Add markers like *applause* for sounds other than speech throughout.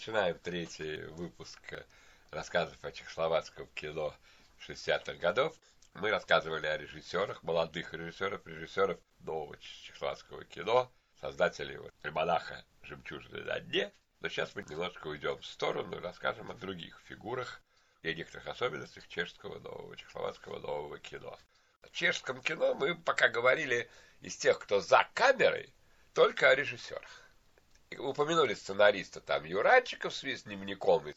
начинаем третий выпуск рассказов о чехословацком кино 60-х годов. Мы рассказывали о режиссерах, молодых режиссерах, режиссеров нового чехословацкого кино, создателей вот, альманаха «Жемчужины на дне». Но сейчас мы немножко уйдем в сторону и расскажем о других фигурах и о некоторых особенностях чешского нового, чехословацкого нового кино. О чешском кино мы пока говорили из тех, кто за камерой, только о режиссерах. Упомянули сценариста там Юрачиков с дневником,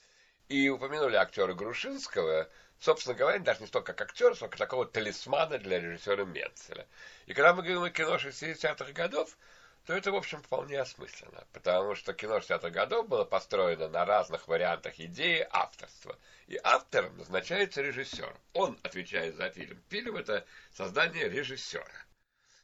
и упомянули актера Грушинского, собственно говоря, даже не столько как актера, сколько такого талисмана для режиссера Менцеля. И когда мы говорим о кино 60-х годов, то это, в общем, вполне осмысленно, потому что кино 60-х годов было построено на разных вариантах идеи авторства. И автором назначается режиссер. Он отвечает за фильм. Фильм – это создание режиссера.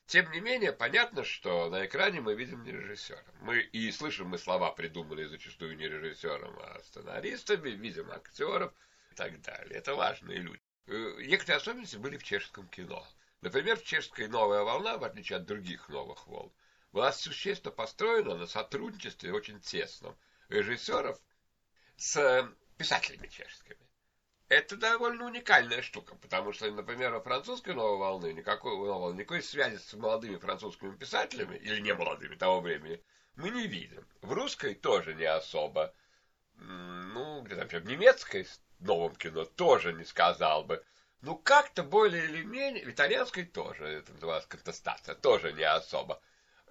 Тем не менее, понятно, что на экране мы видим не режиссера. Мы и слышим мы слова, придуманные зачастую не режиссером, а сценаристами, видим актеров и так далее. Это важные люди. Э, некоторые особенности были в чешском кино. Например, в чешской новая волна, в отличие от других новых волн, была существенно построена на сотрудничестве очень тесном режиссеров с писателями чешскими. Это довольно уникальная штука, потому что, например, у французской новой волны никакой, новой, никакой связи с молодыми французскими писателями, или не молодыми того времени, мы не видим. В русской тоже не особо. Ну, где там в немецкой новом кино тоже не сказал бы. Ну, как-то более или менее, в итальянской тоже, это называется контестация, тоже не особо.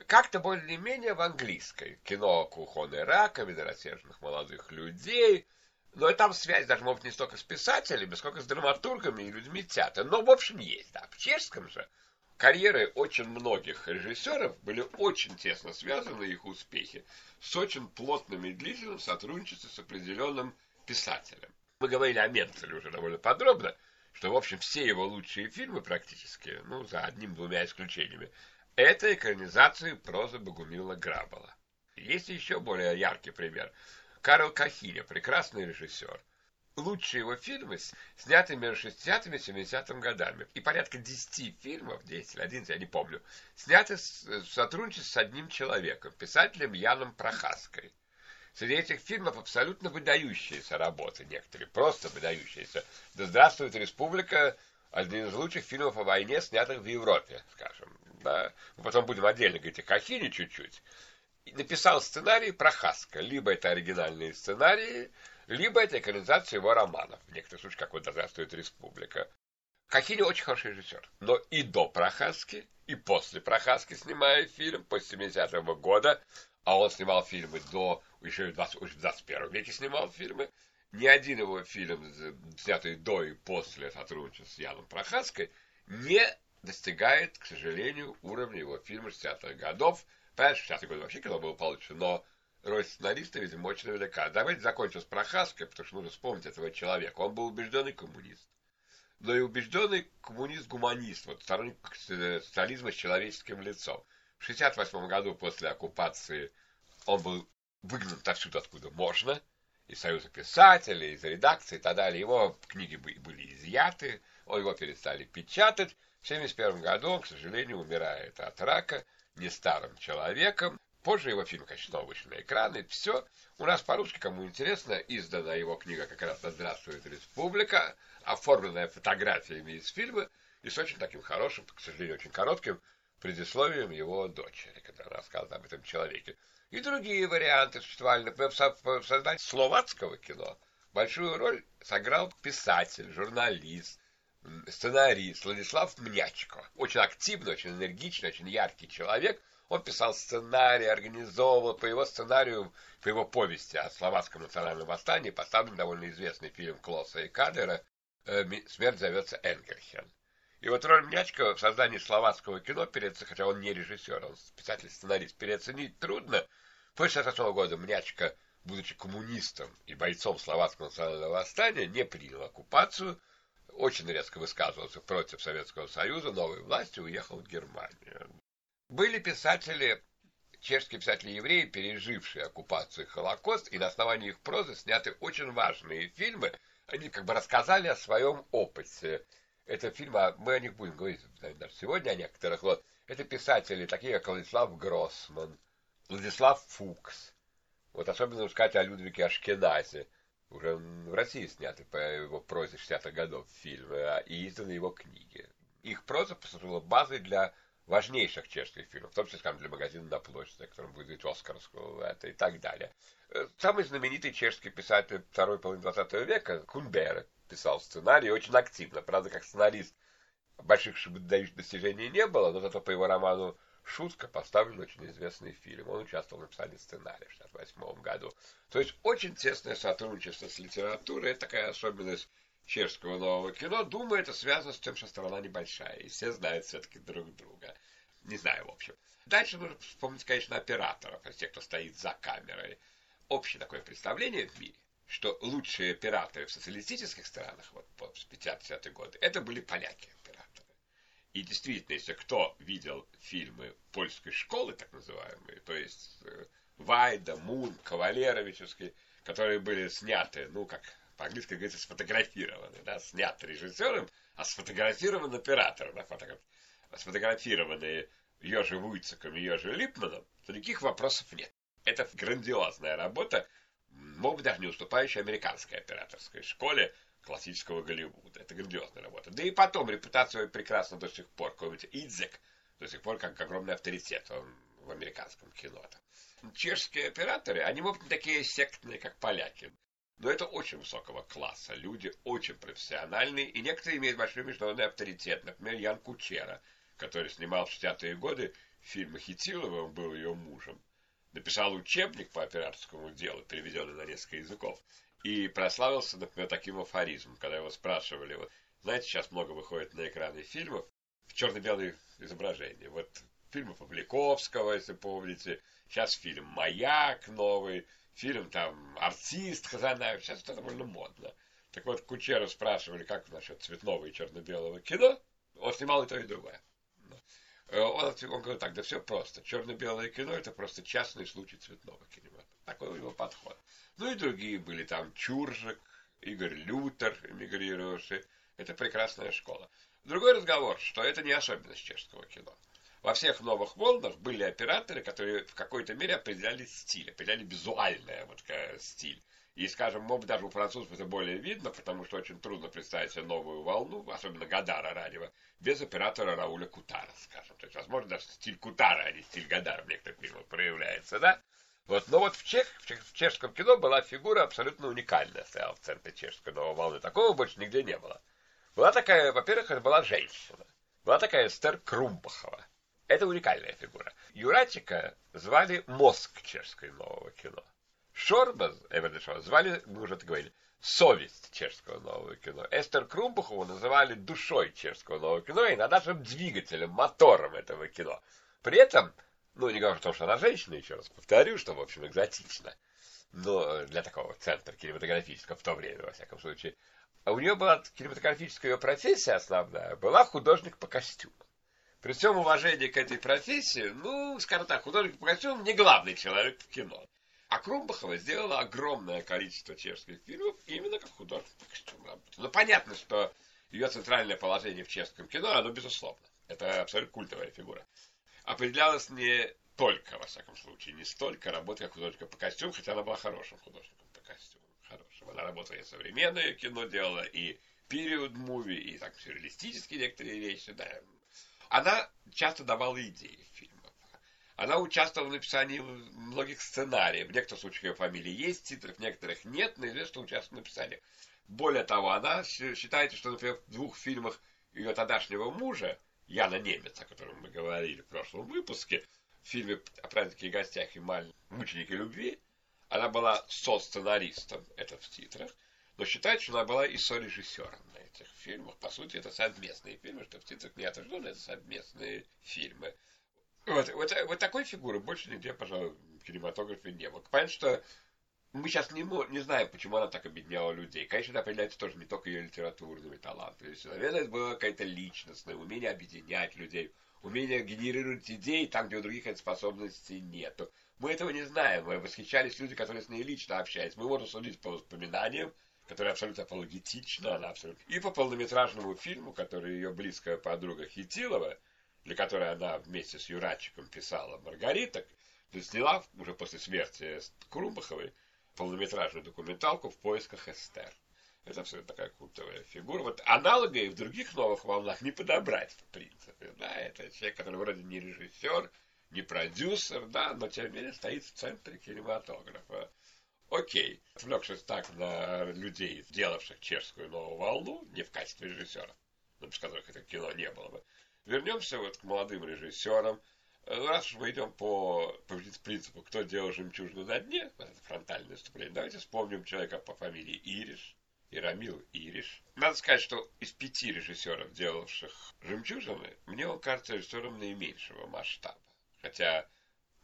Как-то более или менее в английской. Кино кухонной раковины, рассерженных молодых людей – но и там связь даже, может, не столько с писателями, сколько с драматургами и людьми театра. Но, в общем, есть, да. В чешском же карьеры очень многих режиссеров были очень тесно связаны, их успехи, с очень плотным и длительным сотрудничеством с определенным писателем. Мы говорили о Менцеле уже довольно подробно, что, в общем, все его лучшие фильмы практически, ну, за одним-двумя исключениями, это экранизации прозы Богумила Грабала. Есть еще более яркий пример – Карл Кахиня, прекрасный режиссер. Лучшие его фильмы сняты между 60-ми и 70-ми годами. И порядка 10 фильмов, 10 или 11, я не помню, сняты в сотрудничестве с одним человеком, писателем Яном Прохаской. Среди этих фильмов абсолютно выдающиеся работы, некоторые просто выдающиеся. «Да здравствует республика» – один из лучших фильмов о войне, снятых в Европе, скажем. Да. Мы потом будем отдельно говорить о Кахине чуть-чуть написал сценарий про Хаска. Либо это оригинальные сценарии, либо это экранизация его романов. В некоторых случаях, как вот «Здравствует республика». Кахини очень хороший режиссер. Но и до Прохаски, и после Прохаски, снимая фильм, после 70-го года, а он снимал фильмы до, еще в 20, в 21 веке снимал фильмы, ни один его фильм, снятый до и после сотрудничества с Яном Прохаской, не достигает, к сожалению, уровня его фильма 60-х годов, Понимаешь, сейчас я говорю, вообще кино было получше, но роль сценариста, видимо, очень велика. Давайте закончим с Прохаской, потому что нужно вспомнить этого человека. Он был убежденный коммунист. Но и убежденный коммунист-гуманист, вот сторонник социализма с человеческим лицом. В 1968 году после оккупации он был выгнан отсюда, откуда можно, из Союза писателей, из редакции и так далее. Его книги были изъяты, его перестали печатать. В 1971 году он, к сожалению, умирает от рака – не старым человеком. Позже его фильм, конечно, вышел на экраны. Все. У нас по-русски, кому интересно, издана его книга как раз «Здравствует республика», оформленная фотографиями из фильма и с очень таким хорошим, к сожалению, очень коротким предисловием его дочери, когда рассказывает об этом человеке. И другие варианты существовали. Например, в создании словацкого кино большую роль сыграл писатель, журналист, сценарист Владислав Мнячко. Очень активный, очень энергичный, очень яркий человек. Он писал сценарий, организовывал по его сценарию, по его повести о словацком национальном восстании поставлен довольно известный фильм Клосса и Кадера э, «Смерть зовется Энгельхен». И вот роль Мнячко в создании словацкого кино, переоценить, хотя он не режиссер, он писатель-сценарист, переоценить трудно. После 1968 года Мнячко, будучи коммунистом и бойцом словацкого национального восстания, не принял оккупацию, очень резко высказывался против Советского Союза, новой власти, уехал в Германию. Были писатели, чешские писатели-евреи, пережившие оккупацию и Холокост, и на основании их прозы сняты очень важные фильмы. Они как бы рассказали о своем опыте. Это фильмы, мы о них будем говорить наверное, сегодня, о некоторых. Вот. Это писатели, такие как Владислав Гроссман, Владислав Фукс, Вот особенно сказать о Людвиге Ашкеназе, уже в России сняты по его прозе 60-х годов фильмы, а, и изданы его книги. Их проза послужила базой для важнейших чешских фильмов, в том числе, скажем, для магазина на площади, которым будет Оскарского это и так далее. Э, самый знаменитый чешский писатель второй половины 20 века, Кунбера, писал сценарий очень активно. Правда, как сценарист больших достижений не было, но зато по его роману «Шутка» поставлен очень известный фильм. Он участвовал в написании сценария в 1968 году. То есть очень тесное сотрудничество с литературой. Это такая особенность чешского нового кино. Думаю, это связано с тем, что страна небольшая, и все знают все-таки друг друга. Не знаю, в общем. Дальше нужно вспомнить, конечно, операторов, то есть тех, кто стоит за камерой. Общее такое представление в мире, что лучшие операторы в социалистических странах, вот по 50-60-е годы, это были поляки-операторы. И действительно, если кто видел фильмы польской школы, так называемые, то есть э, Вайда, Мун, Кавалеровичевский, которые были сняты, ну, как по-английски говорится, сфотографированы, да, снят режиссером, а сфотографирован оператором, да, фотограф... сфотографированные Йожи Вуйцеком и Йожи Липманом, то никаких вопросов нет. Это грандиозная работа, может быть, даже не уступающая американской операторской школе классического Голливуда. Это грандиозная работа. Да и потом репутацию прекрасно до сих пор. Какой-нибудь Идзек до сих пор как огромный авторитет он в американском кино. -то. Чешские операторы, они, могут быть, такие сектные, как поляки. Но это очень высокого класса. Люди очень профессиональные, и некоторые имеют большой международный авторитет. Например, Ян Кучера, который снимал в 60-е годы фильмы Хитилова, он был ее мужем. Написал учебник по операторскому делу, переведенный на несколько языков. И прославился, например, таким афоризмом, когда его спрашивали, вот, знаете, сейчас много выходит на экраны фильмов в черно-белые изображения. Вот фильмы Павликовского, если помните, сейчас фильм «Маяк» новый, фильм там «Артист» Хазанаев, сейчас это довольно модно. Так вот, Кучера спрашивали, как насчет цветного и черно-белого кино. Он снимал и то, и другое. Э, он, он говорит так, да все просто. Черно-белое кино это просто частный случай цветного кино. Такой у него подход. Ну и другие были там Чуржик, Игорь Лютер, эмигрировавший. Это прекрасная школа. Другой разговор, что это не особенность чешского кино. Во всех новых волнах были операторы, которые в какой-то мере определяли стиль, определяли визуальный вот, стиль. И, скажем, может даже у французов это более видно, потому что очень трудно представить себе новую волну, особенно Гадара Радева, без оператора Рауля Кутара, скажем. То есть, возможно, даже стиль Кутара, а не стиль Гадара в некоторых фильмах проявляется, да? Вот, но вот в, чех, в, чех, в чешском кино была фигура абсолютно уникальная, стояла в центре чешской новой волны. Такого больше нигде не было. Была такая, во-первых, это была женщина. Была такая Эстер Крумбахова. Это уникальная фигура. Юратика звали мозг чешского нового кино. Шорба, Эвердешова, звали, мы уже это говорили, совесть чешского нового кино. Эстер Крумбухову называли душой чешского нового кино и иногда даже двигателем, мотором этого кино. При этом, ну, не говоря о том, что она женщина, еще раз повторю, что, в общем, экзотично, но для такого центра кинематографического в то время, во всяком случае, а у нее была кинематографическая ее профессия основная, была художник по костюмам при всем уважении к этой профессии, ну, скажем так, художник по костюмам не главный человек в кино. А Крумбахова сделала огромное количество чешских фильмов именно как художник костюмам. Ну, понятно, что ее центральное положение в чешском кино, оно безусловно. Это абсолютно культовая фигура. Определялась не только, во всяком случае, не столько работой как художника по костюмам, хотя она была хорошим художником по костюмам. Хорошим. Она работала и современное кино делала, и период муви, и так сюрреалистические некоторые вещи, да, она часто давала идеи фильмов. Она участвовала в написании многих сценариев. В некоторых случаях ее фамилии есть в титрах, в некоторых нет, но известно, что участвовала в написании. Более того, она считает, что, например, в двух фильмах ее тогдашнего мужа, Яна Немец, о котором мы говорили в прошлом выпуске, в фильме о празднике и гостях и маль... мученики любви, она была со-сценаристом, это в титрах, но считает, что она была и со-режиссером на этих фильмах. По сути, это совместные фильмы, что в титрах не отражено, это совместные фильмы. Вот, вот, вот такой фигуры больше нигде, пожалуй, в кинематографе не было. Понятно, что мы сейчас не, не знаем, почему она так объединяла людей. Конечно, это определяется тоже не только ее литературными талантами. Наверное, это было какая-то личностное умение объединять людей, умение генерировать идеи там, где у других этой способности нет. Мы этого не знаем. Мы восхищались люди, которые с ней лично общались. Мы можем судить по воспоминаниям, которая абсолютно апологетична, она абсолютно... И по полнометражному фильму, который ее близкая подруга Хитилова, для которой она вместе с Юрачиком писала «Маргариток», сняла уже после смерти Крумбаховой полнометражную документалку «В поисках Эстер». Это все такая культовая фигура. Вот аналога и в других новых волнах не подобрать, в принципе. Да, это человек, который вроде не режиссер, не продюсер, да, но тем не менее стоит в центре кинематографа. Окей, отвлекшись так на людей, делавших чешскую новую волну, не в качестве режиссера, но без которых это кино не было бы, вернемся вот к молодым режиссерам. Раз мы идем по, по принципу, кто делал жемчужину на дне, это фронтальное выступление, давайте вспомним человека по фамилии Ириш, Ирамил Ириш. Надо сказать, что из пяти режиссеров, делавших «Жемчужины», мне он кажется режиссером наименьшего масштаба. Хотя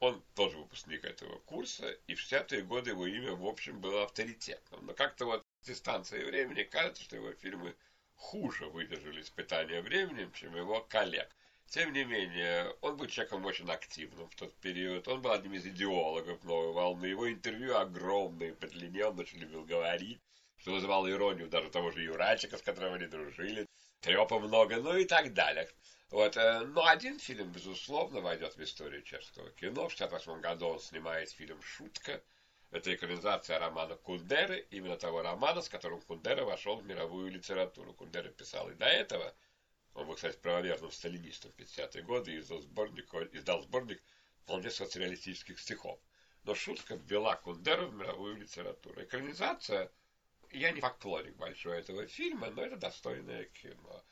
он тоже выпускник этого курса, и в 60-е годы его имя, в общем, было авторитетным. Но как-то вот с дистанцией времени кажется, что его фильмы хуже выдержали испытания временем, чем его коллег. Тем не менее, он был человеком очень активным в тот период. Он был одним из идеологов новой волны. Его интервью огромные по длине, он очень любил говорить что вызывало иронию даже того же Юрачика, с которым они дружили, трепа много, ну и так далее. Вот, э, но один фильм, безусловно, войдет в историю чешского кино. В 1968 году он снимает фильм «Шутка». Это экранизация романа Кундеры, именно того романа, с которым Кундера вошел в мировую литературу. Кундера писал и до этого. Он был, кстати, правоверным сталинистом в 50-е годы и издал сборник, издал сборник вполне социалистических стихов. Но шутка ввела Кундеру в мировую литературу. Экранизация – я не поклонник большой этого фильма, но это достойное кино.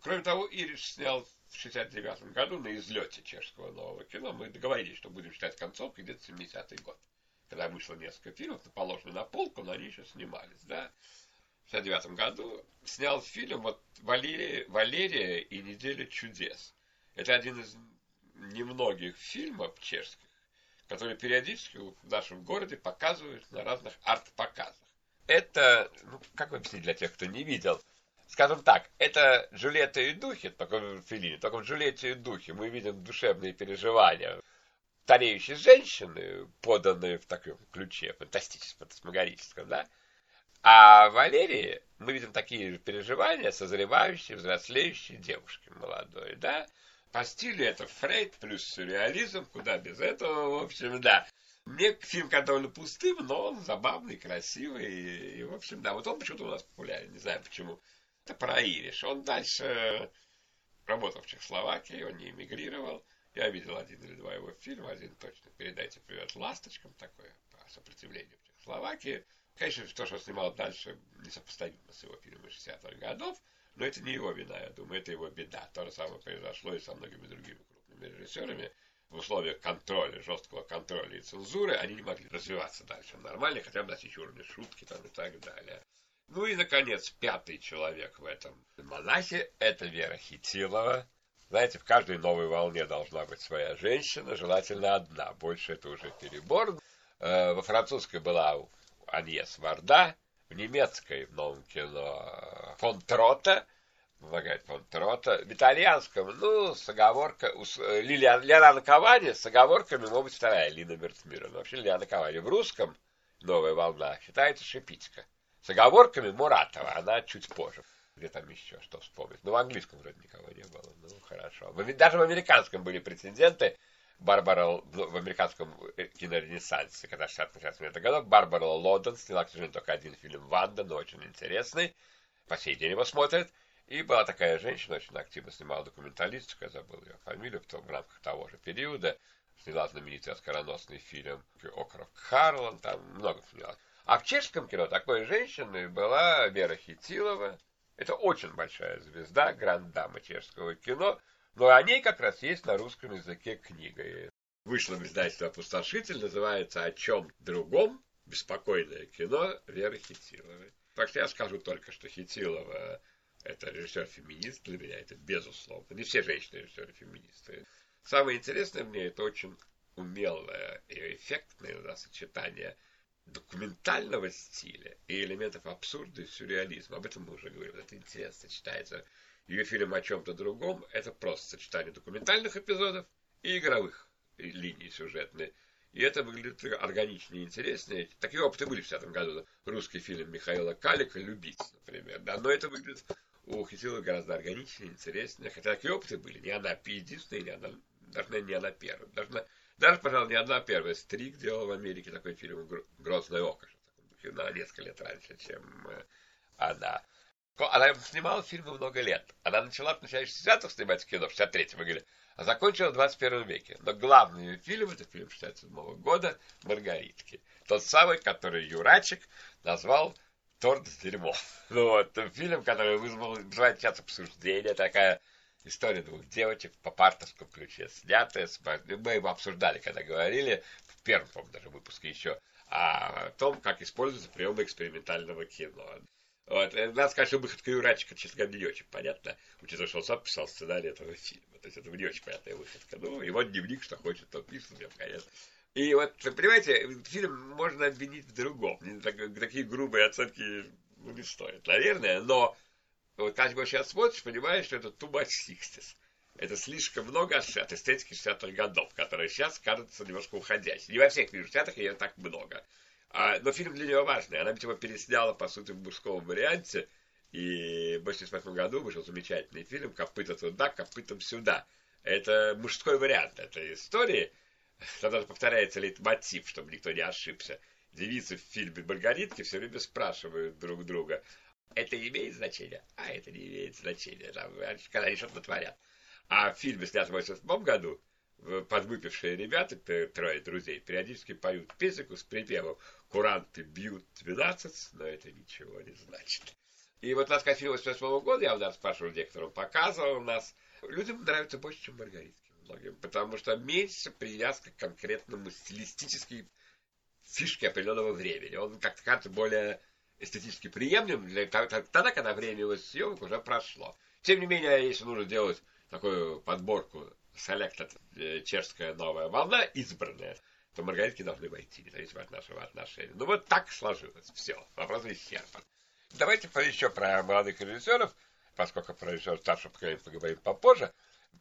Кроме того, Ириш снял в 69 году на излете чешского нового кино. Мы договорились, что будем считать концовкой где-то 70-й год. Когда вышло несколько фильмов, положено на полку, но они еще снимались, да. В 69 году снял фильм вот Валерия, Валерия и Неделя чудес. Это один из немногих фильмов чешских, которые периодически в нашем городе показывают на разных арт-показах это, ну, как объяснить для тех, кто не видел? Скажем так, это Джульетта и Духи, только в Филине, только в Джульетте и Духе мы видим душевные переживания стареющей женщины, поданные в таком ключе, фантастическом, фантасмагорическом, да? А Валерии мы видим такие же переживания созревающей, взрослеющей девушки молодой, да? По стилю это Фрейд плюс сюрреализм, куда без этого, в общем, да. Мне фильм довольно пустым, но он забавный, красивый. И, и, в общем, да, вот он почему-то у нас популярен, не знаю почему. Это про Ириш. Он дальше работал в Чехословакии, он не эмигрировал. Я видел один или два его фильма, один точно «Передайте привет ласточкам», такое по сопротивлению в Чехословакии. Конечно, то, что снимал дальше, несопоставимо с его фильмами 60-х годов, но это не его вина, я думаю, это его беда. То же самое произошло и со многими другими крупными режиссерами в условиях контроля, жесткого контроля и цензуры, они не могли развиваться дальше нормально, хотя бы достичь уровня шутки там и так далее. Ну и, наконец, пятый человек в этом монахе – это Вера Хитилова. Знаете, в каждой новой волне должна быть своя женщина, желательно одна. Больше это уже перебор. Э, во французской была Аньес Варда, в немецкой в новом кино фон Трота – помогает фон Трота. В итальянском, ну, с оговоркой, э, Лилиан, Лиана Кавани с оговорками, может быть, вторая Лина Бертмира. Но вообще Лиана Кавани в русском «Новая волна» считается Шипицка. С оговорками Муратова, она чуть позже. Где там еще что вспомнить? Ну, в английском вроде никого не было. Ну, хорошо. Даже в американском были прецеденты. Барбара в американском э, киноренессансе, когда 60-60 годов, Барбара Лоден сняла, к сожалению, только один фильм «Ванда», но очень интересный. По сей день его смотрят. И была такая женщина, очень активно снимала документалистику, я забыл ее фамилию, в, том, в рамках того же периода. Сняла знаменитый оскароносный фильм «Окров Харлан», там много снялась. А в чешском кино такой женщиной была Вера Хитилова. Это очень большая звезда, гранд-дама чешского кино. Но о ней как раз есть на русском языке книга. Вышло в издательстве «Опустошитель», называется «О чем другом?» Беспокойное кино Веры Хитиловой. Так что я скажу только, что Хитилова это режиссер-феминист для меня, это безусловно. Не все женщины режиссеры-феминисты. Самое интересное мне это очень умелое и эффектное да, сочетание документального стиля и элементов абсурда и сюрреализма. Об этом мы уже говорили. Это интересно сочетается. Ее фильм о чем-то другом – это просто сочетание документальных эпизодов и игровых линий сюжетных. И это выглядит органичнее и интереснее. Такие опыты были в 50 году. Русский фильм Михаила Калика «Любить», например. Да, но это выглядит у Хитилова гораздо органичнее, интереснее. Хотя такие опыты были. Не она единственная, не она, даже не она первая. Даже, Даже, пожалуй, не одна первая. Стрик делал в Америке такой фильм «Грозное око», на несколько лет раньше, чем э, она. Она снимала фильмы много лет. Она начала в начале 60-х снимать кино, в 63-м, говорили, а закончила в 21 веке. Но главный фильм, это фильм 67 -го года, «Маргаритки». Тот самый, который Юрачек назвал «Торт с дерьмом». Ну, *laughs* вот, фильм, который вызвал, вызывает сейчас обсуждение, такая история двух девочек по партовском ключе снятая. Мы его обсуждали, когда говорили, в первом, по даже выпуске еще, о том, как используются приемы экспериментального кино. Вот. Э, надо сказать, что выходка Юрачика, честно говоря, не очень понятно, учитывая, что он сам писал сценарий этого фильма. То есть это не очень понятная выходка. Ну, его дневник, что хочет, то пишет, мне конечно. И вот, понимаете, фильм можно обвинить в другом. Такие грубые оценки ну, не стоит, наверное, но вот как бы сейчас смотришь, понимаешь, что это too much 60 Это слишком много от эстетики 60-х годов, которые сейчас кажутся немножко уходящей. Не во всех 60-х ее так много. А, но фильм для нее важный. Она ведь его пересняла, по сути, в мужском варианте. И в 1988 году вышел замечательный фильм «Копыта туда, копытом сюда». Это мужской вариант этой истории. Там даже повторяется лейтмотив, чтобы никто не ошибся. Девицы в фильме «Маргаритки» все время спрашивают друг друга, это имеет значение, а это не имеет значения, там, когда они что-то творят. А в фильме, снятом в 1988 году, подвыпившие ребята, трое друзей, периодически поют песенку с припевом «Куранты бьют 12, но это ничего не значит». И вот нас фильм 88 года, я у нас спрашивал некоторым, показывал нас, людям нравится больше, чем Маргаритки многим, потому что меньше привязка к конкретному стилистической фишке определенного времени. Он как-то более эстетически приемлем для тогда, когда время его съемок уже прошло. Тем не менее, если нужно делать такую подборку Selected э, чешская новая волна, избранная, то маргаритки должны войти, независимо от нашего отношения. Ну вот так сложилось. Все. Вопрос исчерпан. Давайте еще про молодых режиссеров, поскольку про режиссеров старшего поколения поговорим попозже.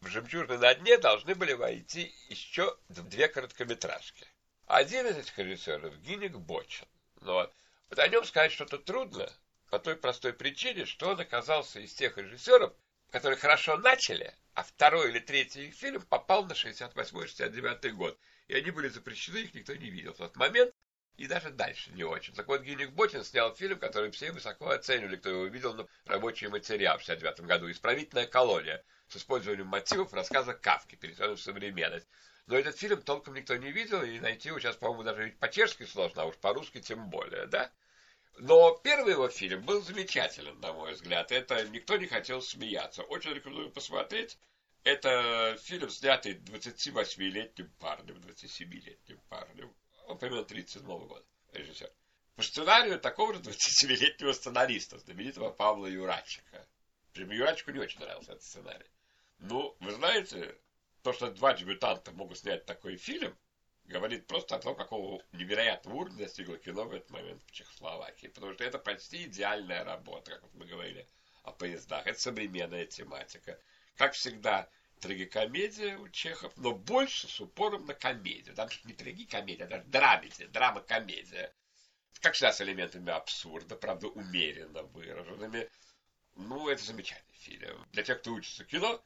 В «Жемчужной на дне» должны были войти еще две короткометражки. Один из этих режиссеров – Гинник Бочин. Ну вот. о нем сказать что-то трудно, по той простой причине, что он оказался из тех режиссеров, которые хорошо начали, а второй или третий их фильм попал на 68-69 год. И они были запрещены, их никто не видел в тот момент, и даже дальше не очень. Так вот, Гинник Ботин снял фильм, который все высоко оценивали, кто его видел, ну, рабочий материал в 69 году, «Исправительная колония», с использованием мотивов рассказа Кавки, перенесенных в современность. Но этот фильм толком никто не видел, и найти его сейчас, по-моему, даже по-чешски сложно, а уж по-русски тем более, да? Но первый его фильм был замечателен, на мой взгляд. Это «Никто не хотел смеяться». Очень рекомендую посмотреть. Это фильм, снятый 28-летним парнем, 27-летним парнем. Он примерно 37 -го года, режиссер. По сценарию такого же 27-летнего сценариста, знаменитого Павла Юрачика. Причем Юрачику не очень нравился этот сценарий. Ну, вы знаете, то, что два дебютанта могут снять такой фильм, говорит просто о том, какого невероятного уровня достигло кино в этот момент в Чехословакии. Потому что это почти идеальная работа, как мы говорили о поездах. Это современная тематика. Как всегда, трагикомедия у Чехов, но больше с упором на комедию. Там не трагикомедия, а даже драмедия, драма-комедия. Как всегда, с элементами абсурда, правда, умеренно выраженными. Ну, это замечательный фильм. Для тех, кто учится кино,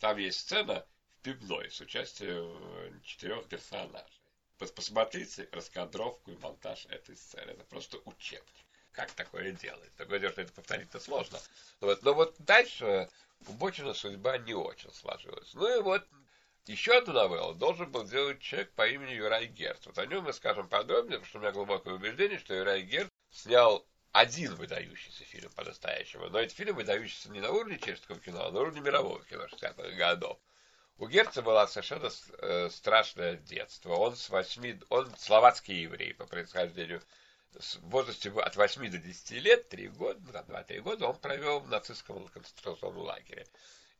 там есть сцена в пивной с участием четырех персонажей. Посмотрите раскадровку и монтаж этой сцены. Это просто учебник. Как такое делать? Такое дело, что это повторить-то сложно. Но вот, но вот дальше у Бочина судьба не очень сложилась. Ну и вот еще одну новеллу должен был сделать человек по имени Юрай Герц. Вот о нем мы скажем подробнее, потому что у меня глубокое убеждение, что Юрай Герц снял один выдающийся фильм по-настоящему. Но этот фильм выдающийся не на уровне чешского кино, а на уровне мирового кино 60-х годов. У Герца было совершенно э, страшное детство. Он с восьми, он словацкий еврей по происхождению. В возрасте от 8 до 10 лет, 3 года, 2-3 года, он провел в нацистском концентрационном лагере.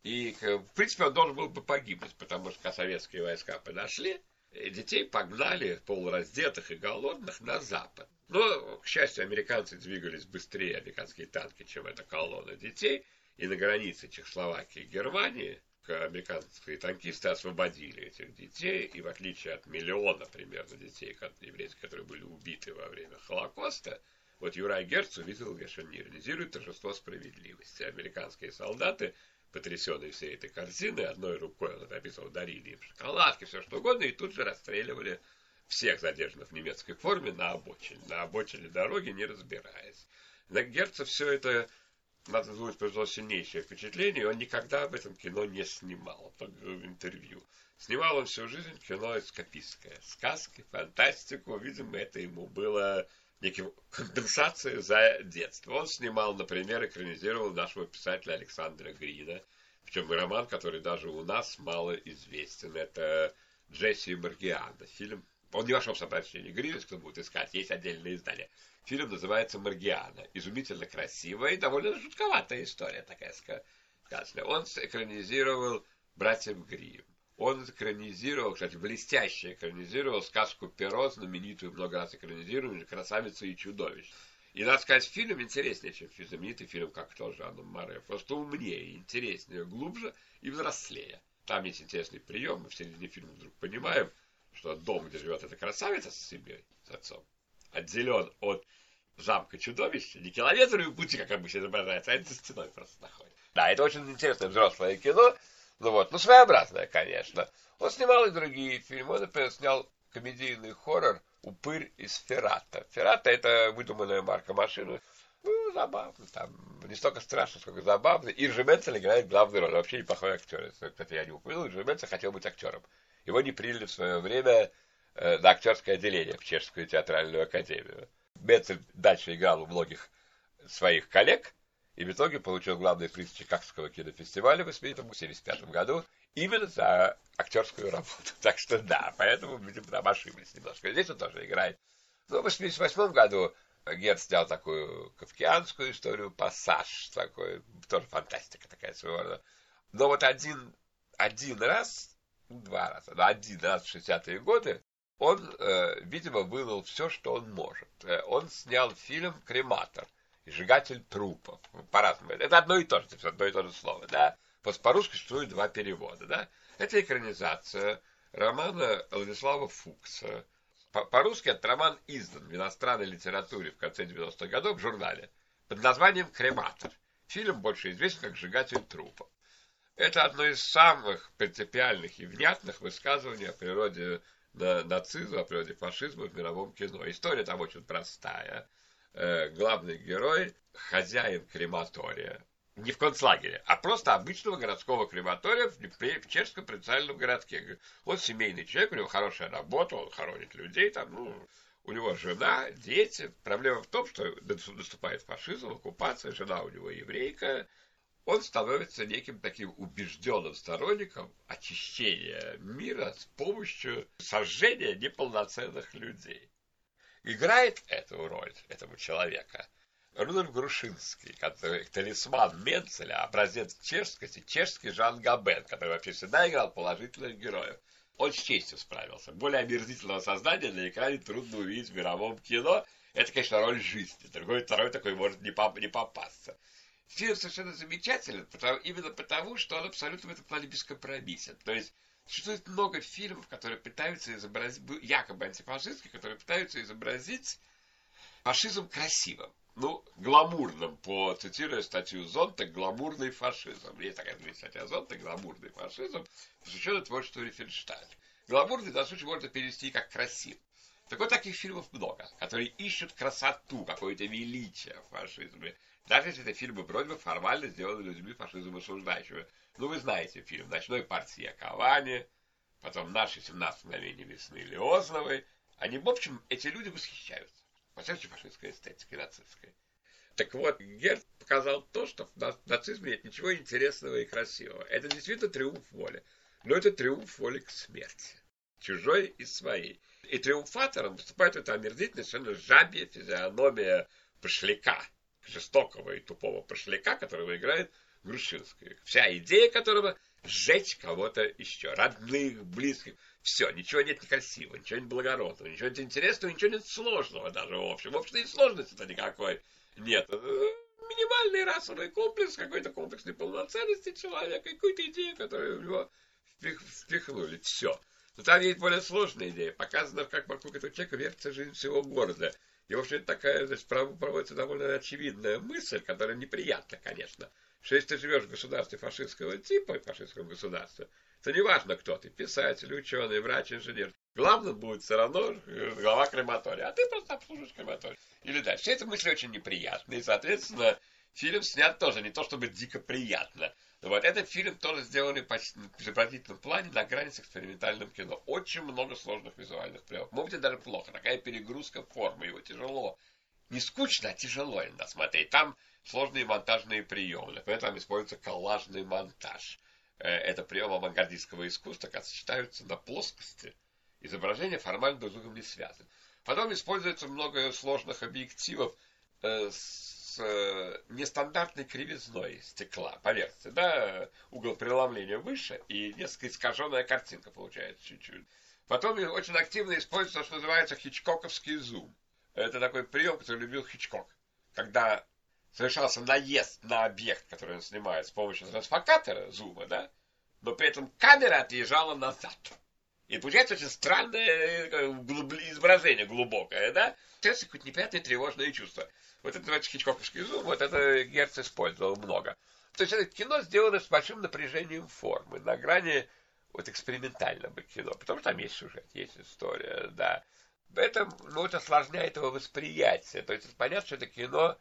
И, в принципе, он должен был бы погибнуть, потому что советские войска подошли, и детей погнали полураздетых и голодных на запад. Но, к счастью, американцы двигались быстрее, американские танки, чем эта колонна детей, и на границе Чехословакии и Германии американские танкисты освободили этих детей, и в отличие от миллиона примерно детей еврейских, которые были убиты во время Холокоста, вот Юрай Герц увидел, что не реализирует торжество справедливости. Американские солдаты потрясенный всей этой картины, одной рукой он описывал, дарили им шоколадки, все что угодно, и тут же расстреливали всех задержанных в немецкой форме на обочине, на обочине дороги, не разбираясь. На Герца все это, надо думать, произвело сильнейшее впечатление, он никогда об этом кино не снимал, в интервью. Снимал он всю жизнь кино эскапистское, сказки, фантастику, видимо, это ему было неким компенсацией за детство. Он снимал, например, экранизировал нашего писателя Александра Грина, причем роман, который даже у нас мало известен. Это Джесси и Маргиана. Фильм, он не вошел в собрание Грина, кто будет искать, есть отдельное издание. Фильм называется «Маргиана». Изумительно красивая и довольно жутковатая история такая сказочная. Он экранизировал «Братьев Гримм». Он экранизировал, кстати, блестяще экранизировал сказку Перо, знаменитую, много раз экранизированную, «Красавица и чудовище». И, надо сказать, фильм интереснее, чем знаменитый фильм, как тоже Анна Маре. Просто умнее, интереснее, глубже и взрослее. Там есть интересный прием. Мы в середине фильма вдруг понимаем, что дом, где живет эта красавица с семьей, с отцом, отделен от замка чудовища, не километры пути, как обычно изображается, а это за стеной просто находится. Да, это очень интересное взрослое кино. Ну вот, ну своеобразное, конечно. Он снимал и другие фильмы. Он, например, снял комедийный хоррор «Упырь из Феррата». Феррата – это выдуманная марка машины. Ну, забавно, там, не столько страшно, сколько забавно. И Менцель играет главную роль. Вообще неплохой актер. Кстати, я не упомянул, Менцель хотел быть актером. Его не приняли в свое время э, на актерское отделение в Чешскую театральную академию. Менцель дальше играл у многих своих коллег, и в итоге получил главный приз Чикагского кинофестиваля в 1975 году именно за актерскую работу. *laughs* Так что да, поэтому, видимо, там ошиблись немножко. Здесь он тоже играет. Но в 1988 году Герд снял такую кавкианскую историю, пассаж такой, тоже фантастика такая своего рода. Но вот один, один раз, два раза, но один раз в 60-е годы он, э, видимо, вылил все, что он может. Э, он снял фильм «Крематор», сжигатель трупов. По-разному. Это одно и то же, одно и то же слово, да. По-русски существует два перевода, да. Это экранизация романа Владислава Фукса. По-русски этот роман издан в иностранной литературе в конце 90-х годов в журнале под названием «Крематор». Фильм больше известен как «Сжигатель трупов». Это одно из самых принципиальных и внятных высказываний о природе нацизма, о природе фашизма в мировом кино. История там очень простая э, главный герой хозяин крематория. Не в концлагере, а просто обычного городского крематория в, чешском провинциальном городке. Он семейный человек, у него хорошая работа, он хоронит людей, там, ну, у него жена, дети. Проблема в том, что наступает фашизм, оккупация, жена у него еврейка. Он становится неким таким убежденным сторонником очищения мира с помощью сожжения неполноценных людей играет эту роль, этого человека, Рудольф Грушинский, который талисман Менцеля, образец чешскости, чешский Жан Габен, который вообще всегда играл положительных героев. Он с честью справился. Более омерзительного создания на экране трудно увидеть в мировом кино. Это, конечно, роль жизни. Другой, второй такой может не, поп не попасться. Фильм совершенно замечательный, потому, именно потому, что он абсолютно в этом плане бескомпромиссен. То есть Существует много фильмов, которые пытаются изобразить, якобы антифашистских, которые пытаются изобразить фашизм красивым. Ну, гламурным, по цитируя статью Зонта, гламурный фашизм. Есть такая статья Зонта, гламурный фашизм, посвященный творчеству Рифенштейна. Гламурный, на случай, можно перевести как красив. Так вот, таких фильмов много, которые ищут красоту, какое-то величие в фашизме. Даже если это фильмы вроде формально сделаны людьми фашизм осуждающими. Ну, вы знаете фильм «Ночной партия Ковани», потом «Наши 17 мгновений весны» Леозновой. Они, в общем, эти люди восхищаются. Во всяком фашистской эстетикой, нацистской. Так вот, Герд показал то, что в нацизме нет ничего интересного и красивого. Это действительно триумф воли. Но это триумф воли к смерти. Чужой и своей. И триумфатором выступает эта омерзительная, совершенно жабья физиономия пошляка, жестокого и тупого пошляка, которого играет Грушинская. Вся идея которого сжечь кого-то еще, родных, близких. Все, ничего нет некрасивого, ничего нет благородного, ничего нет интересного, ничего нет сложного даже в общем. В общем, и сложности-то никакой нет. Э, минимальный расовый комплекс, какой-то комплекс неполноценности человека, какую-то идею, которую в него впихнули. Все. Но там есть более сложная идея. Показано, как вокруг этого человека вертится жизнь всего города. И, в общем, такая, значит, проводится довольно очевидная мысль, которая неприятна, конечно что если ты живешь в государстве фашистского типа, фашистском государстве, то неважно, кто ты, писатель, ученый, врач, инженер. Главным будет все равно глава крематория, а ты просто обслуживаешь крематорий. Или дальше. Все эти мысли очень неприятные, и, соответственно, фильм снят тоже не то чтобы дико приятно. Но вот этот фильм тоже сделали в изобразительном плане на грани с экспериментальным кино. Очень много сложных визуальных приемов. Может даже плохо. Такая перегрузка формы, его тяжело. Не скучно, а тяжело иногда смотреть. Там сложные монтажные приемы. Там используется коллажный монтаж. Э, это прием авангардистского искусства, когда сочетаются на плоскости изображения формально друг с другом не связаны. Потом используется много сложных объективов э, с э, нестандартной кривизной стекла поверхности. Да, угол преломления выше, и несколько искаженная картинка получается чуть-чуть. Потом очень активно используется то, что называется хичкоковский зум. Это такой прием, который любил Хичкок. Когда совершался наезд на объект, который он снимает с помощью трансфокатора, зума, да, но при этом камера отъезжала назад. И получается очень странное э, изображение глубокое, да? Сейчас какое-то неприятное тревожное чувство. Вот это называется хичкоковский зум, вот это Герц использовал много. То есть это кино сделано с большим напряжением формы, на грани вот экспериментального кино, потому что там есть сюжет, есть история, да. Это, ну, это осложняет его восприятие. То есть понятно, что это кино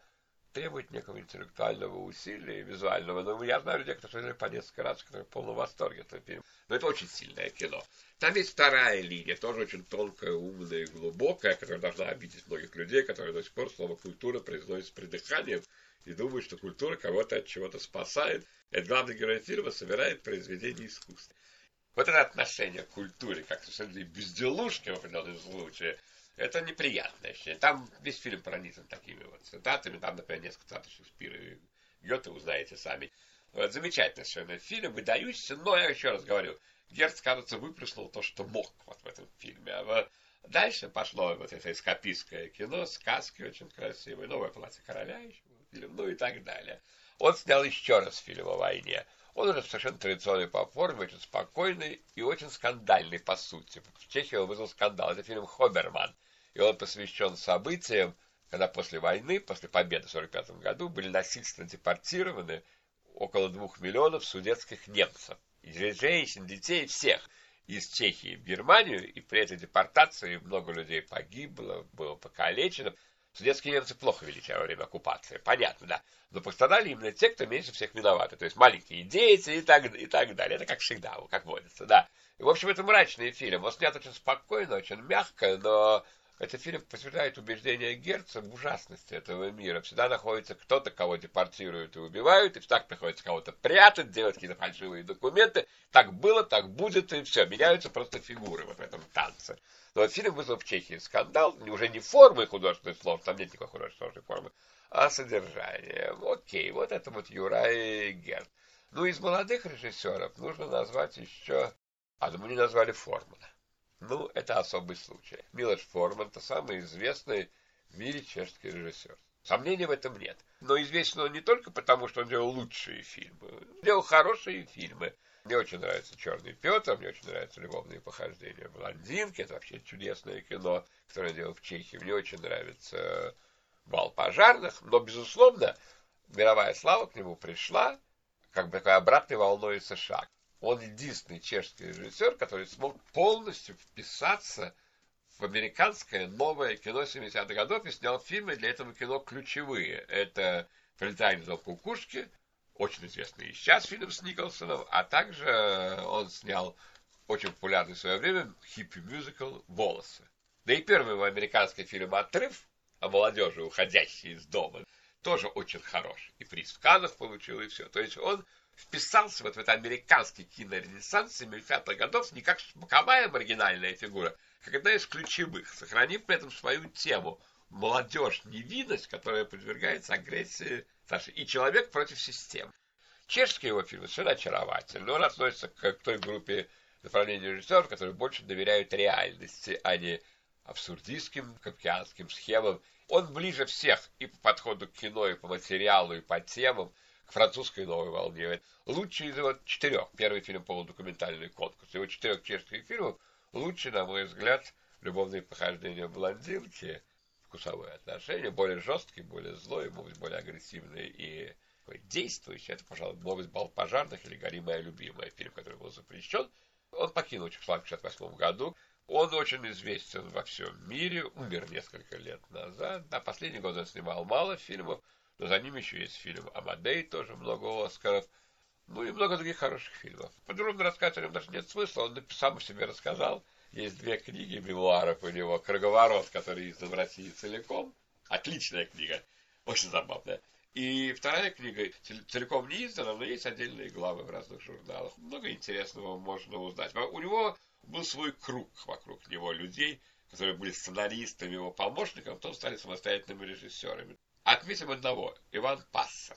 требует некого интеллектуального усилия, визуального. Но я знаю людей, которые смотрели по несколько раз, которые в полном восторге этого фильма. Но это очень сильное кино. Там есть вторая линия, тоже очень тонкая, умная и глубокая, которая должна обидеть многих людей, которые до сих пор слово «культура» произносят с придыханием и думают, что культура кого-то от чего-то спасает. Это главный герой фильма собирает произведение искусства. Вот это отношение к культуре, как совершенно безделушки в определенном случае, это неприятное ощущение. Там весь фильм пронизан такими вот цитатами. Там, например, несколько цитат Шекспира и Гёте, узнаете сами. Вот, замечательный совершенно фильм, выдающийся, но я еще раз говорю, Герц, кажется, выплеснул то, что мог вот в этом фильме. А дальше пошло вот это эскапистское кино, сказки очень красивые, новое платье короля еще фильм, ну и так далее. Он снял еще раз фильм о войне. Он уже совершенно традиционный по форме, очень спокойный и очень скандальный по сути. В Чехии он вызвал скандал. Это фильм «Хоберман». И он посвящен событиям, когда после войны, после победы в 1945 году, были насильственно депортированы около двух миллионов судетских немцев. И женщин, детей, всех из Чехии в Германию. И при этой депортации много людей погибло, было покалечено. Судетские немцы плохо вели себя во время оккупации, понятно, да. Но пострадали именно те, кто меньше всех виноваты. То есть маленькие дети и так, и так далее. Это как всегда, как водится, да. И, в общем, это мрачный фильм. Он снят очень спокойно, очень мягко, но этот фильм подтверждает убеждение Герца в ужасности этого мира. Всегда находится кто-то, кого депортируют и убивают, и всегда приходится кого-то прятать, делать какие-то фальшивые документы. Так было, так будет, и все. Меняются просто фигуры вот в этом танце. Но фильм вызвал в Чехии скандал, уже не формы художественной слов, там нет никакой художественной формы, а содержание. Окей, вот это вот Юрай Герд. Ну, из молодых режиссеров нужно назвать еще... А, ну, мы не назвали Формана. Ну, это особый случай. Милош Форман – это самый известный в мире чешский режиссер. Сомнений в этом нет. Но известен он не только потому, что он делал лучшие фильмы. Он делал хорошие фильмы. Мне очень нравится «Черный Петр», мне очень нравятся «Любовные похождения блондинки». Это вообще чудесное кино, которое я делал в Чехии. Мне очень нравится «Бал пожарных». Но, безусловно, мировая слава к нему пришла как бы такой обратной волной из США. Он единственный чешский режиссер, который смог полностью вписаться в американское новое кино 70-х годов и снял фильмы для этого кино ключевые. Это «Прилетание за кукушки», очень известный и сейчас фильм с Николсоном, а также он снял очень популярный в свое время хиппи-мюзикл «Волосы». Да и первый его американский фильм «Отрыв» о молодежи, уходящей из дома, тоже очень хорош. И приз в Каннах получил, и все. То есть он вписался вот в этот американский киноренессанс 70-х годов не как боковая маргинальная фигура, как одна из ключевых, сохранив при этом свою тему молодежь, невинность, которая подвергается агрессии Саша, и человек против системы. Чешские его фильмы совершенно очаровательны. Он относится к, той группе направления режиссеров, которые больше доверяют реальности, а не абсурдистским, капкианским схемам. Он ближе всех и по подходу к кино, и по материалу, и по темам французской новой волне. Лучший из его четырех, первый фильм полудокументальный конкурс, его четырех чешских фильмов, лучший, на мой взгляд, любовные похождения блондинки, вкусовые отношения, более жесткие, более злой, может быть, более агрессивный и действующий. Это, пожалуй, «Новость бал пожарных» или «Гори моя любимая», фильм, который был запрещен. Он покинул Чехословакию в 1968 году. Он очень известен во всем мире, умер несколько лет назад. На последний год он снимал мало фильмов, но за ним еще есть фильм «Амадей», тоже много Оскаров. Ну и много других хороших фильмов. Подробно рассказывать даже нет смысла. Он сам себе рассказал. Есть две книги мемуаров у него. «Круговорот», который издан в России целиком. Отличная книга. Очень забавная. И вторая книга целиком не издана, но есть отдельные главы в разных журналах. Много интересного можно узнать. У него был свой круг вокруг него людей, которые были сценаристами, его помощником, потом стали самостоятельными режиссерами. Отметим одного, Иван Пассер.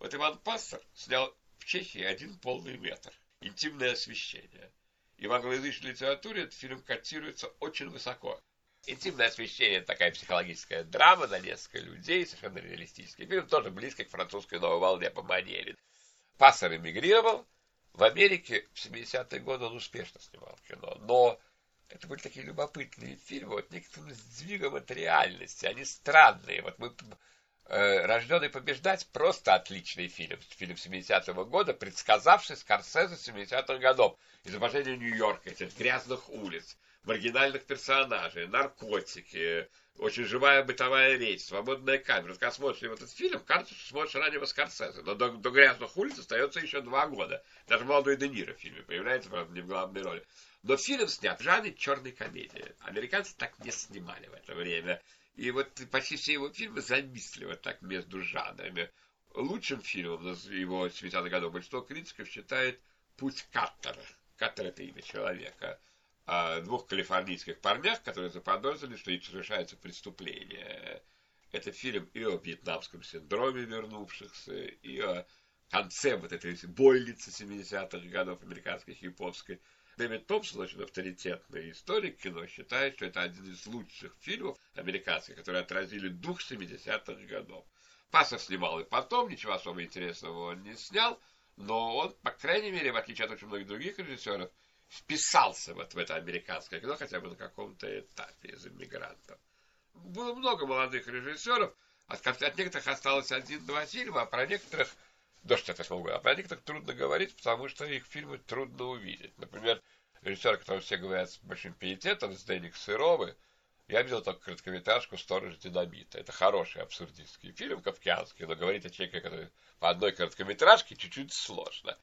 Вот Иван Пассер снял в Чехии один полный метр. Интимное освещение. И в англоязычной литературе этот фильм котируется очень высоко. Интимное освещение – такая психологическая драма на несколько людей, совершенно реалистический фильм, тоже близко к французской новой волне по манере. Пассер эмигрировал, в Америке в 70-е годы он успешно снимал кино, но это были такие любопытные фильмы, вот некоторым сдвигом от реальности, они странные. Вот мы «Рожденный побеждать» просто отличный фильм, фильм 70-го года, предсказавший Скорсезе 70-х годов. Изображение Нью-Йорка, этих грязных улиц, маргинальных персонажей, наркотики, очень живая бытовая речь, свободная камера. Когда смотришь этот фильм, кажется, что смотришь раннего Скорсезе. Но до, до «Грязных улиц» остается еще два года. Даже молодой Де Ниро в фильме появляется, правда, не в главной роли. Но фильм снят в жанре черной комедии. Американцы так не снимали в это время. И вот почти все его фильмы зависли вот так между жанрами. Лучшим фильмом его 70-х годов большинство критиков считает «Путь Каттера». Каттер – это имя человека – о двух калифорнийских парнях, которые заподозрили, что их совершается преступление. Это фильм и о вьетнамском синдроме вернувшихся, и о конце вот этой больницы 70-х годов американской японской. Дэвид Томпсон, очень авторитетный историк кино, считает, что это один из лучших фильмов американских, которые отразили дух 70-х годов. Пассов снимал и потом, ничего особо интересного он не снял, но он, по крайней мере, в отличие от очень многих других режиссеров, вписался вот в это американское кино хотя бы на каком-то этапе из иммигрантов. Было много молодых режиссеров, от, от некоторых осталось один-два фильма, а про некоторых до 68 года, а про некоторых трудно говорить, потому что их фильмы трудно увидеть. Например, режиссер, который все говорят с большим пиететом, Сденик Сыровы, я видел только короткометражку «Сторож динамита». Это хороший абсурдистский фильм, кавказский, но говорить о человеке, который по одной короткометражке, чуть-чуть сложно.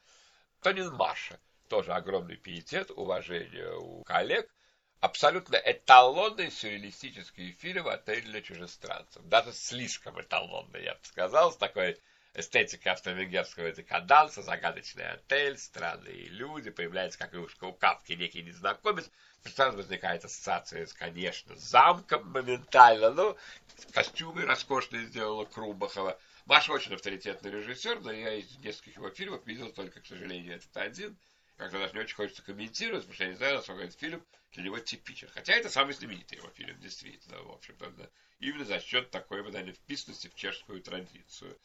Тонин Маша – тоже огромный пиетет, уважение у коллег. Абсолютно эталонный сюрреалистический фильм «Отель для чужестранцев». Даже слишком эталонный, я бы сказал, с такой эстетикой австро-венгерского декаданса, загадочный отель, странные люди, появляется, как и у Кавки, некий незнакомец, сразу возникает ассоциация, конечно, с замком моментально, ну, костюмы роскошные сделала Крумбахова. Маша очень авторитетный режиссер, но я из нескольких его фильмов видел только, к сожалению, этот один – как-то даже не очень хочется комментировать, потому что я не знаю, насколько этот фильм для него типичен. Хотя это самый знаменитый его фильм, действительно, в общем-то, именно за счет такой, наверное, вписанности в чешскую традицию.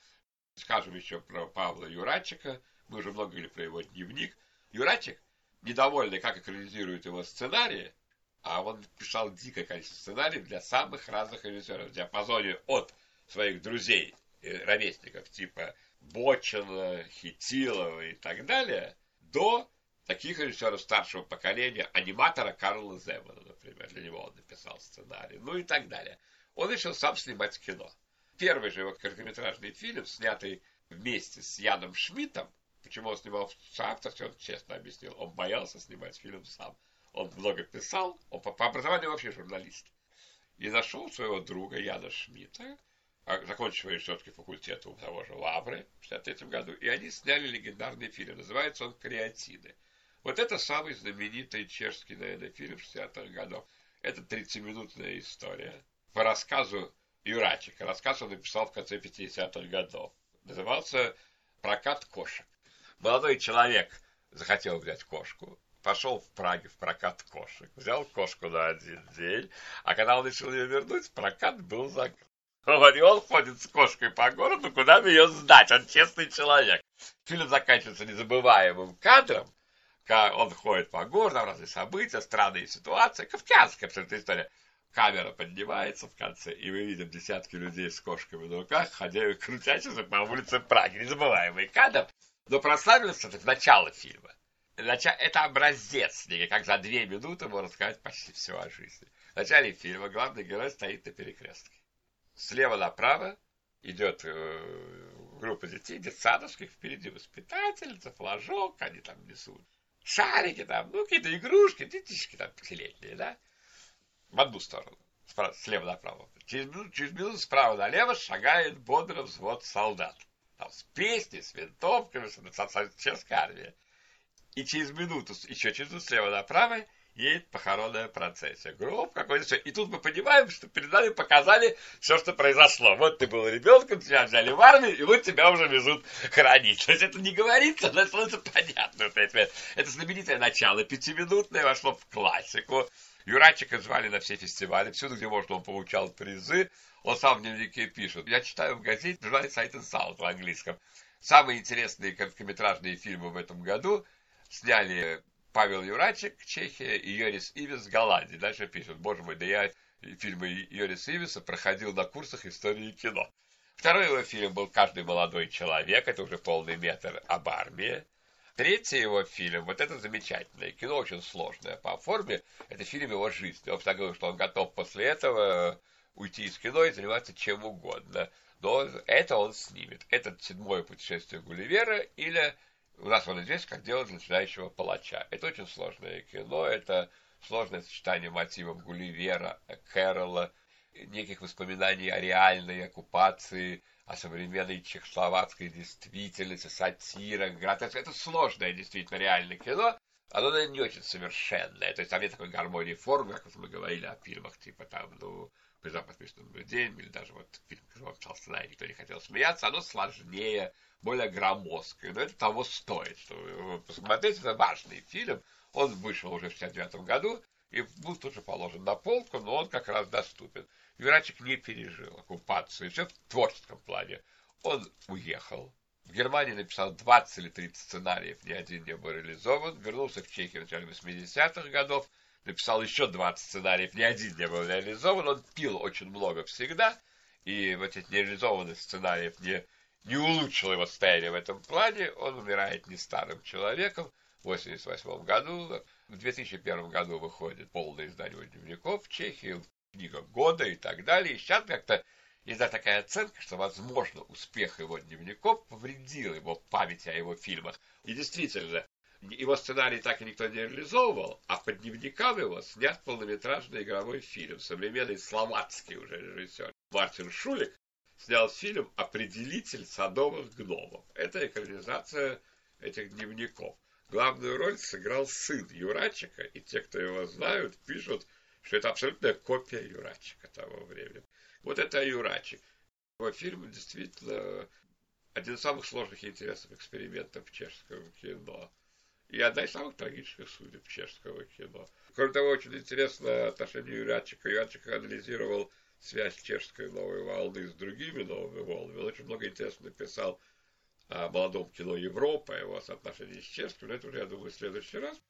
Скажем еще про Павла Юрачика, мы уже много говорили про его дневник. Юрачик, недовольный, как экранизируют его сценарии, а он писал дикое количество сценариев для самых разных режиссеров в диапазоне от своих друзей, ровесников типа Бочина, Хитилова и так далее, до таких режиссеров старшего поколения, аниматора Карла Земана, например, для него он написал сценарий, ну и так далее. Он решил сам снимать кино. Первый же его короткометражный фильм, снятый вместе с Яном Шмидтом, почему он снимал соавторстве, он честно объяснил, он боялся снимать фильм сам. Он много писал, он по, по образованию вообще журналист. И нашел своего друга Яна Шмидта, а, закончившего режиссерский факультет у того же Лавры в 1963 году, и они сняли легендарный фильм. Называется он «Креатины». Вот это самый знаменитый чешский, наверное, фильм 60-х годов. Это 30-минутная история. По рассказу Юрачика. Рассказ он написал в конце 50-х годов. Назывался «Прокат кошек». Молодой человек захотел взять кошку, пошел в Праге в прокат кошек, взял кошку на один день, а когда он решил ее вернуть, прокат был закрыт. И он ходит с кошкой по городу, куда бы ее сдать, он честный человек. Фильм заканчивается незабываемым кадром, он ходит по городу, разные события, странные ситуации. Кавказская абсолютно история. Камера поднимается в конце, и мы видим десятки людей с кошками на руках, ходя крутящихся по улице Праги. Незабываемый кадр. Но прославился это в начало фильма. Это образец, как за две минуты можно сказать почти все о жизни. В начале фильма главный герой стоит на перекрестке. Слева направо идет э, группа детей, детсадовских, впереди воспитательница, флажок, они там несут шарики там, ну, какие-то игрушки, детишки там пятилетние, да, в одну сторону, слева направо. Через минуту, через минуту справа налево шагает бодро взвод солдат. Там с песней, с винтовками, чешская армия. И через минуту, еще через минуту слева направо едет похоронная процессия. Гроб какой-то. И тут мы понимаем, что перед нами показали все, что произошло. Вот ты был ребенком, тебя взяли в армию, и вот тебя уже везут хранить. То есть это не говорится, но становится понятно. Это знаменитое начало, пятиминутное, вошло в классику. Юрачика звали на все фестивали, всюду, где можно, он получал призы. Он сам в дневнике пишет. Я читаю в газете, в журнале Sight and Sound в английском. Самые интересные короткометражные фильмы в этом году сняли Павел Юрачек, Чехия, и Йорис Ивис, Голландия. Дальше пишут, боже мой, да я фильмы Йорис Ивиса проходил на курсах истории кино. Второй его фильм был «Каждый молодой человек», это уже полный метр об армии. Третий его фильм, вот это замечательное кино, очень сложное по форме, это фильм его жизни. Он всегда говорил, что он готов после этого уйти из кино и заниматься чем угодно. Но это он снимет. Это седьмое путешествие Гулливера или у нас он известен как дело начинающего палача. Это очень сложное кино, это сложное сочетание мотивов Гулливера, Кэрола, неких воспоминаний о реальной оккупации, о современной чехословацкой действительности, сатира, это, это сложное действительно реальное кино, оно, наверное, не очень совершенное. То есть там нет такой гармонии форм, как мы говорили о фильмах, типа там, ну, «Призрак по день», или даже вот фильм, который он писал никто не хотел смеяться, оно сложнее, более громоздкое. Но это того стоит, что посмотреть, это важный фильм. Он вышел уже в 69 году и был тоже положен на полку, но он как раз доступен. Юрачик не пережил оккупацию, все в творческом плане. Он уехал. В Германии написал 20 или 30 сценариев, ни один не был реализован. Вернулся в Чехию в начале 80-х годов, написал еще 20 сценариев, ни один не был реализован. Он пил очень много всегда, и вот эти нереализованных сценариев не не улучшил его состояние в этом плане. Он умирает не старым человеком. В 1988 году, в 2001 году выходит полное издание дневников в Чехии, книга года и так далее. И сейчас как-то есть такая оценка, что, возможно, успех его дневников повредил его памяти о его фильмах. И действительно, его сценарий так и никто не реализовывал, а по дневникам его снят полнометражный игровой фильм. Современный словацкий уже режиссер Мартин Шулик снял фильм «Определитель садовых гномов». Это экранизация этих дневников. Главную роль сыграл сын Юрачика, и те, кто его знают, пишут, что это абсолютная копия Юрачика того времени. Вот это Юрачик. Его фильм действительно один из самых сложных и интересных экспериментов в чешском кино. И одна из самых трагических судеб чешского кино. Кроме того, очень интересно отношение Юрачика. Юрачик анализировал связь чешской новой волны с другими новыми волнами. Он очень много интересно написал о молодом кино Европа, его соотношении с чешским, но это уже, я думаю, в следующий раз.